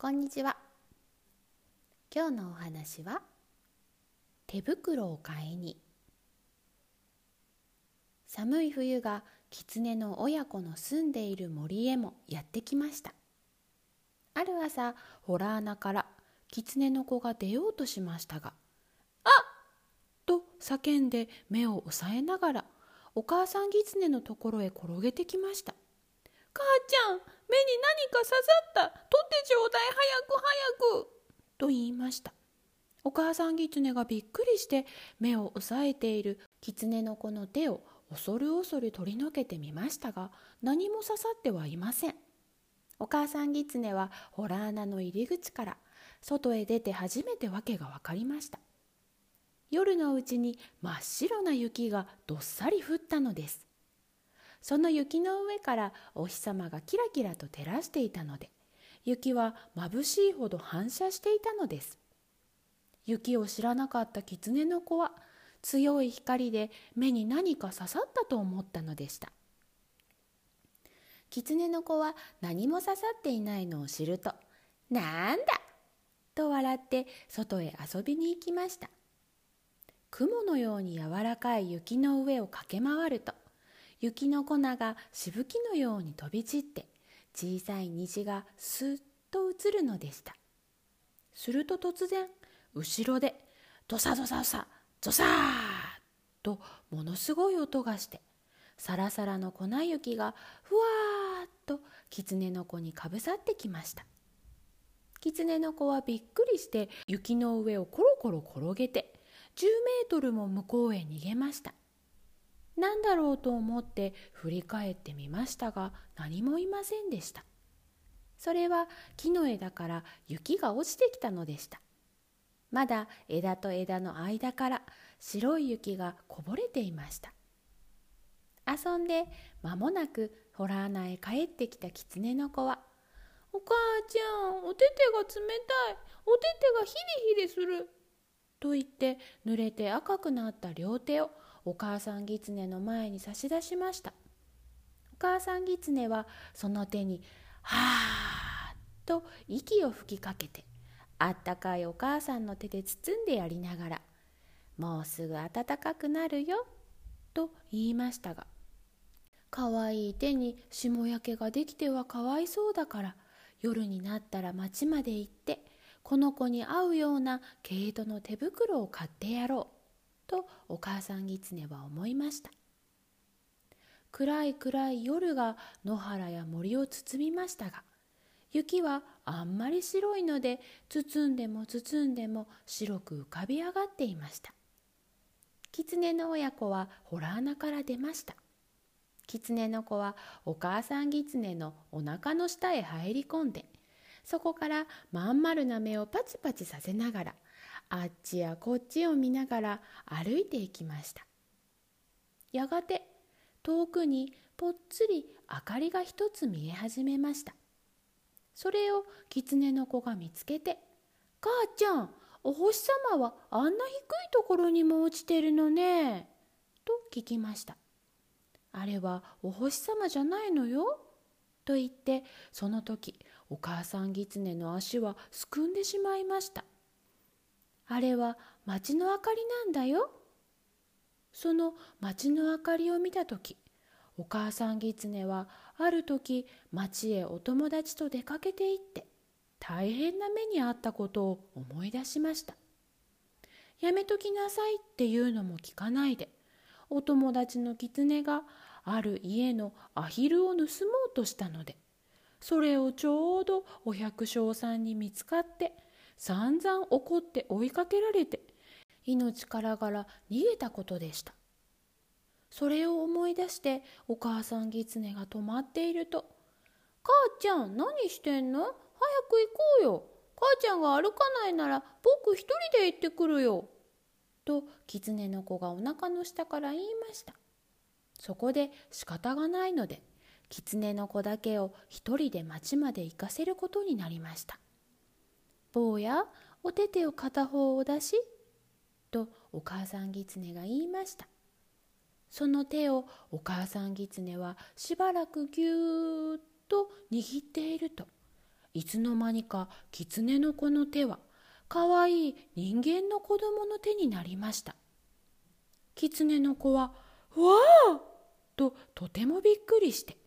こんにちは。今日のお話は手袋を買いに。寒い冬が狐の親子の住んでいる森へもやってきました。ある朝ホラー穴から狐の子が出ようとしましたが「あっ!」と叫んで目を押さえながらお母さん狐のところへ転げてきました「母ちゃん目に何か刺さった。取ってちょうだい。早く早く」と言いました。お母さん狐がびっくりして目を押さえている。狐の子の手を恐る恐る取り除けてみましたが何も刺さってはいません。お母さん狐はホラー穴の入り口から外へ出て初めて訳が分かりました。夜のうちに真っ白な雪がどっさり降ったのです。その雪の上からお日様がキラキラと照らしていたので雪は眩しいほど反射していたのです。雪を知らなかった狐の子は強い光で目に何か刺さったと思ったのでした。狐の子は何も刺さっていないのを知ると「なんだ!」と笑って外へ遊びに行きました。雲のように柔らかい雪の上を駆け回ると雪の粉がしぶきのように飛び散って小さい虹がスッと映るのでした。すると突然後ろでドサドサドサドサーとものすごい音がしてサラサラの粉雪がふわーっと狐の子にかぶさってきました。狐の子はびっくりして雪の上をコロコロ転げて10メートルも向こうへ逃げました。何だろうと思って振り返ってみましたが何もいませんでした。それは木の枝から雪が落ちてきたのでした。まだ枝と枝の間から白い雪がこぼれていました。遊んで間もなくホラー穴へ帰ってきた狐の子は「お母ちゃんお手手が冷たい。お手手がヒリヒリする」と言って濡れて赤くなった両手をお母さん狐の前に差し出しました。お母さん狐はその手に「はーっ」と息を吹きかけてあったかいお母さんの手で包んでやりながら「もうすぐ暖かくなるよ」と言いましたがかわいい手に霜焼けができてはかわいそうだから夜になったら町まで行ってこの子に合うような毛糸の手袋を買ってやろうとお母さん狐は思いました。暗い暗い夜が野原や森を包みましたが雪はあんまり白いので包んでも包んでも白く浮かび上がっていました。狐の親子はホラー穴から出ました。狐の子はお母さん狐のお腹の下へ入り込んでそこからまん丸な目をパチパチさせながらあっちやこっちを見ながら歩いていきました。やがて遠くにぽっつり明かりが一つ見え始めました。それを狐の子が見つけて「母ちゃんお星様はあんな低いところにも落ちてるのね」と聞きました「あれはお星様じゃないのよ」と言ってその時お母さん狐の足はすくんでしまいました。あれは町の明かりなんだよ。その町の明かりを見た時お母さん狐はある時町へお友達と出かけて行って大変な目に遭ったことを思い出しました。やめときなさいっていうのも聞かないでお友達の狐がある家のアヒルを盗もうとしたのでそれをちょうどお百姓さんに見つかって散々怒って追いかけられて命からがら逃げたことでした。それを思い出してお母さん狐が止まっていると「母ちゃん何してんの？早く行こうよ。母ちゃんが歩かないなら僕一人で行ってくるよ」と狐の子がお腹の下から言いました。そこで仕方がないので狐の子だけを一人で町まで行かせることになりました。坊やお手手を片方を出しとお母さん狐が言いましたその手をお母さん狐はしばらくぎゅーっと握っているといつの間にか狐の子の手はかわいい人間の子供の手になりました狐の子は「わあ!」ととてもびっくりして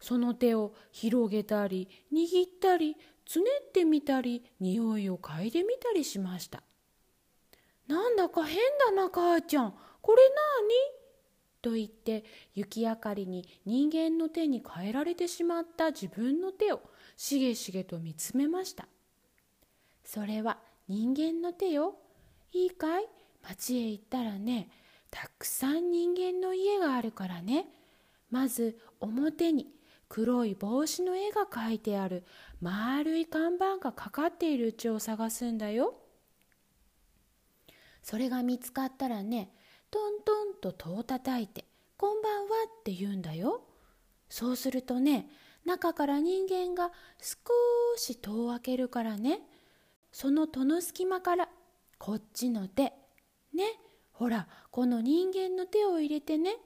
その手を広げたり握ったりつねってみたり匂いを嗅いでみたりしました。なんだか変だな母ちゃん。これ何と言って雪明かりに人間の手に変えられてしまった自分の手をしげしげと見つめました。それは人間の手よ。いいかい？町へ行ったらねたくさん人間の家があるからね。まず表に黒い帽子の絵が描いてある。丸い看板がかかっている家を探すんだよそれが見つかったらねトントンと戸を叩いて「こんばんは」って言うんだよ。そうするとね中から人間が少し戸を開けるからねその戸の隙間からこっちの手ねほらこの人間の手を入れてね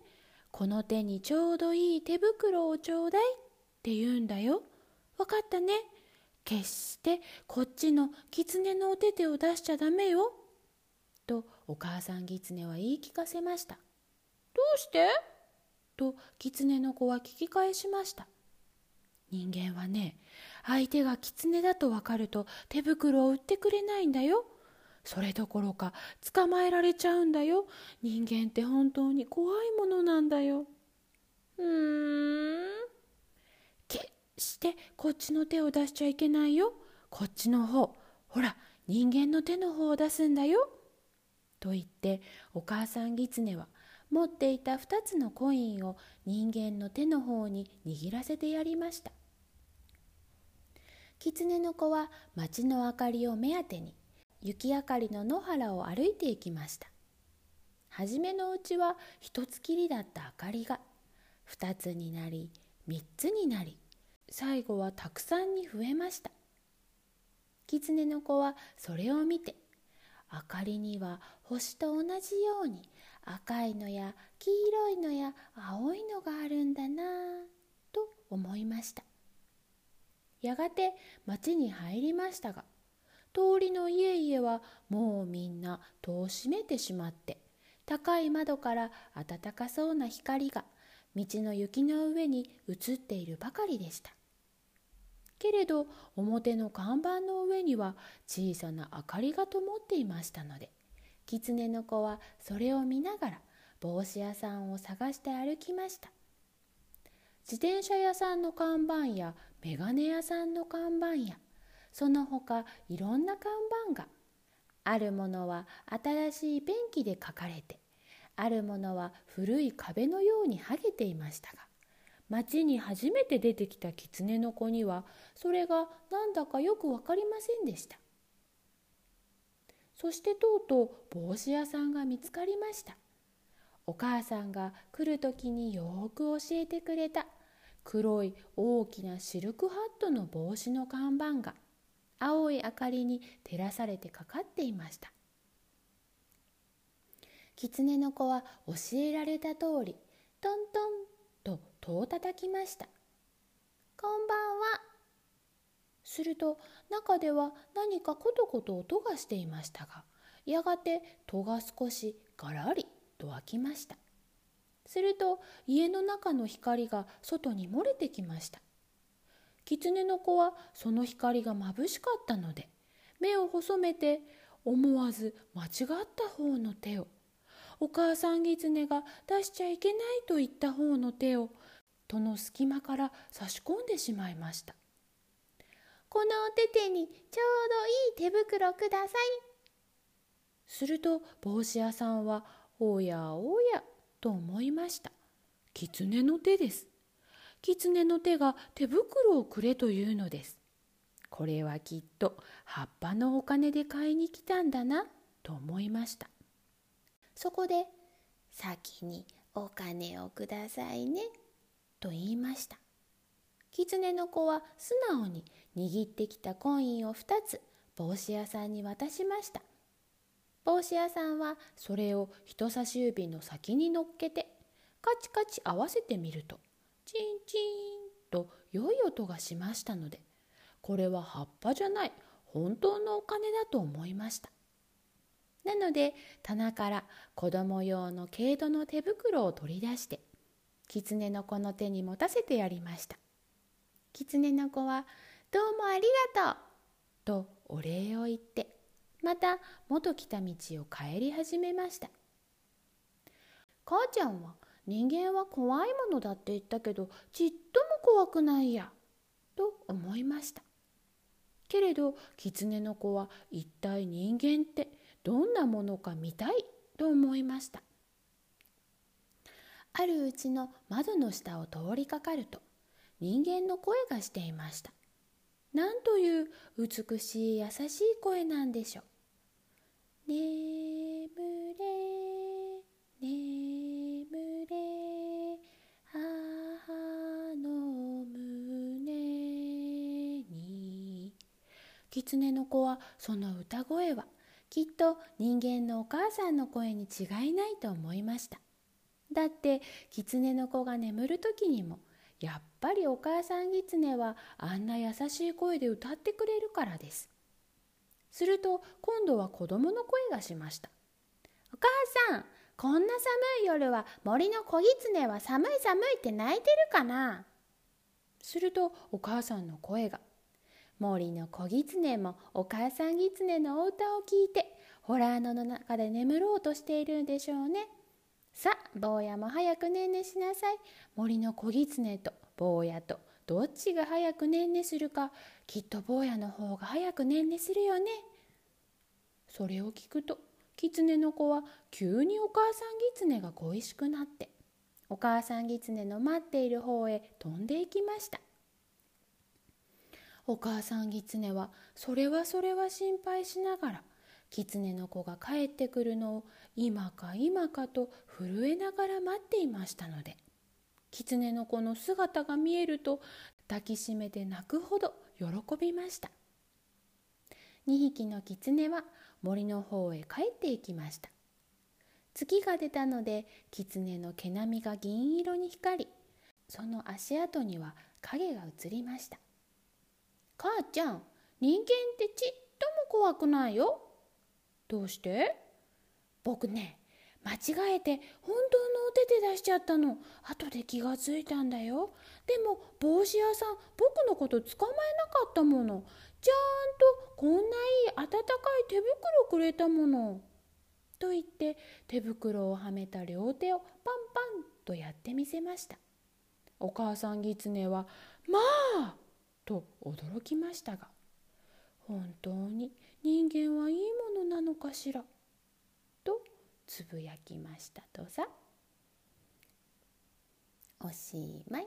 この手にちょうどいい手袋をちょうだいって言うんだよ。わかったね。決してこっちの狐のお手手を出しちゃダメよ。とお母さん狐は言い聞かせました。どうして？と狐の子は聞き返しました。人間はね相手が狐だと分かると手袋を売ってくれないんだよ。それどころか捕まえられちゃうんだよ。人間って本当に怖いものなんだよ。うーん。してこっちの手を出しちゃいけないよ。こっちの方。ほら人間の手の方を出すんだよ。と言ってお母さんギツネは持っていた2つのコインを人間の手の方に握らせてやりました。狐の子は町の明かりを目当てに雪明かりの野原を歩いていきました。はじめのうちは一つきりだった明かりが2つになり3つになり最後はたくさんに増えました。狐の子はそれを見て明かりには星と同じように赤いのや黄色いのや青いのがあるんだなと思いました。やがて町に入りましたが通りの家々はもうみんな戸を閉めてしまって高い窓から暖かそうな光が道の雪の上に映っているばかりでした。けれど表の看板の上には小さな明かりが灯っていましたので狐の子はそれを見ながら帽子屋さんを探して歩きました。自転車屋さんの看板やメガネ屋さんの看板やその他いろんな看板があるものは新しいペンキで描かれてあるものは古い壁のように剥げていましたが町に初めて出てきた狐の子にはそれがなんだかよく分かりませんでした。そしてとうとう帽子屋さんが見つかりました。お母さんが来る時によく教えてくれた。黒い大きなシルクハットの帽子の看板が青い明かりに照らされてかかっていました。狐の子は教えられた通りトントン戸を叩きました。こんばんは。すると中では何かコトコト音がしていましたがやがて戸が少しガラリと開きました。すると家の中の光が外に漏れてきました。狐の子はその光が眩しかったので目を細めて思わず間違った方の手をお母さん狐が出しちゃいけないと言った方の手を戸の隙間から差し込んでしまいました。このお手手にちょうどいい手袋ください。すると帽子屋さんはおやおやと思いました。狐の手です。狐の手が手袋をくれというのです。これはきっと葉っぱのお金で買いに来たんだなと思いました。そこで「先にお金をくださいね」と言いました。狐の子は素直に握ってきたコインを2つ帽子屋さんに渡しました。帽子屋さんはそれを人差し指の先に乗っけてカチカチ合わせてみるとチンチンと良い音がしましたのでこれは葉っぱじゃない本当のお金だと思いました。なので棚から子供用の毛糸の手袋を取り出して狐の子の手に持たせてやりました。狐の子は「どうもありがとう」とお礼を言ってまた元来た道を帰り始めました。母ちゃんは人間は怖いものだって言ったけどちっとも怖くないやと思いました。けれど狐の子は一体人間ってどんなものか見たいと思いました。あるうちの窓の下を通りかかると人間の声がしていました。なんという美しい優しい声なんでしょう。眠れ眠れ母の胸に。狐の子はその歌声はきっと人間のお母さんの声に違いないと思いました。だって狐の子が眠る時にもやっぱりお母さん狐はあんな優しい声で歌ってくれるからです。すると今度は子供の声がしましたお母さんこんな寒い夜は森の子狐は寒い寒いって泣いてるかな？するとお母さんの声が森の子狐もお母さん狐のお歌を聞いてホラーの中で眠ろうとしているんでしょうね。さあ坊やも早くねんねしなさい。森の子狐と坊やとどっちが早くねんねするかきっと坊やの方が早くねんねするよね。それを聞くと狐の子は急にお母さん狐が恋しくなってお母さん狐の待っている方へ飛んでいきました。お母さん狐はそれはそれは心配しながら狐の子が帰ってくるのを今か今かと震えながら待っていましたので狐の子の姿が見えると抱きしめて泣くほど喜びました。2匹の狐は森の方へ帰っていきました。月が出たので狐の毛並みが銀色に光りその足跡には影が映りました。母ちゃん人間ってちっとも怖くないよ。どうして？僕ね間違えて本当のお手手出しちゃったの。後で気がついたんだよ。でも帽子屋さん僕のこと捕まえなかったもの。ちゃんとこんないい温かい手袋くれたもの。と言って手袋をはめた両手をパンパンとやってみせました。お母さんギツネは「まあ!」と驚きましたが。本当に人間はいいものなのかしら？とつぶやきましたとさ。おしまい。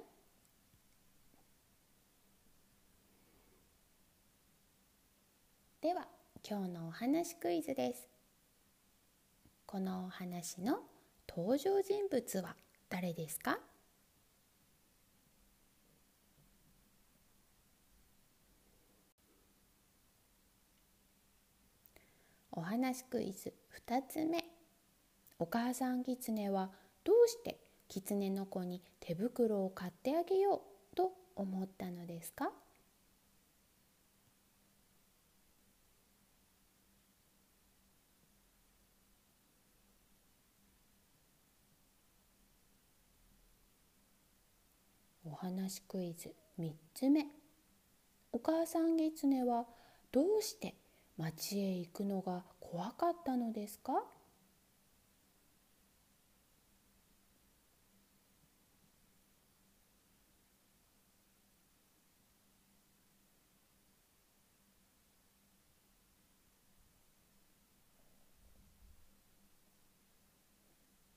では今日のお話クイズです。このお話の登場人物は誰ですか？お話クイズ2つ目。お母さんキツネはどうしてキツネの子に手袋を買ってあげようと思ったのですか？お話クイズ3つ目。お母さんギツネはどうして町へ行くのが怖かったのですか？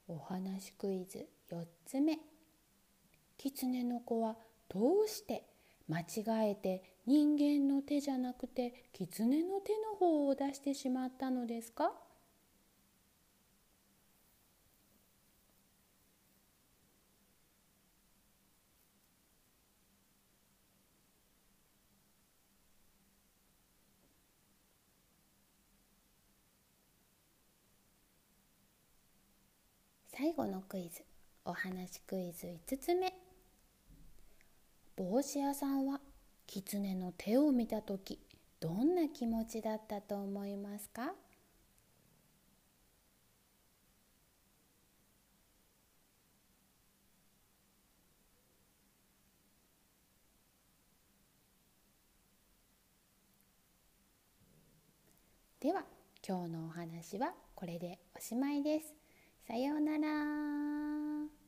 お話クイズ4つ目。キツネの子はどうして間違えて人間の手じゃなくて狐の手の方を出してしまったのですか？最後のクイズ。お話クイズ5つ目。帽子屋さんは狐の手を見た時どんな気持ちだったと思いますか？では今日のお話はこれでおしまいです。さようなら。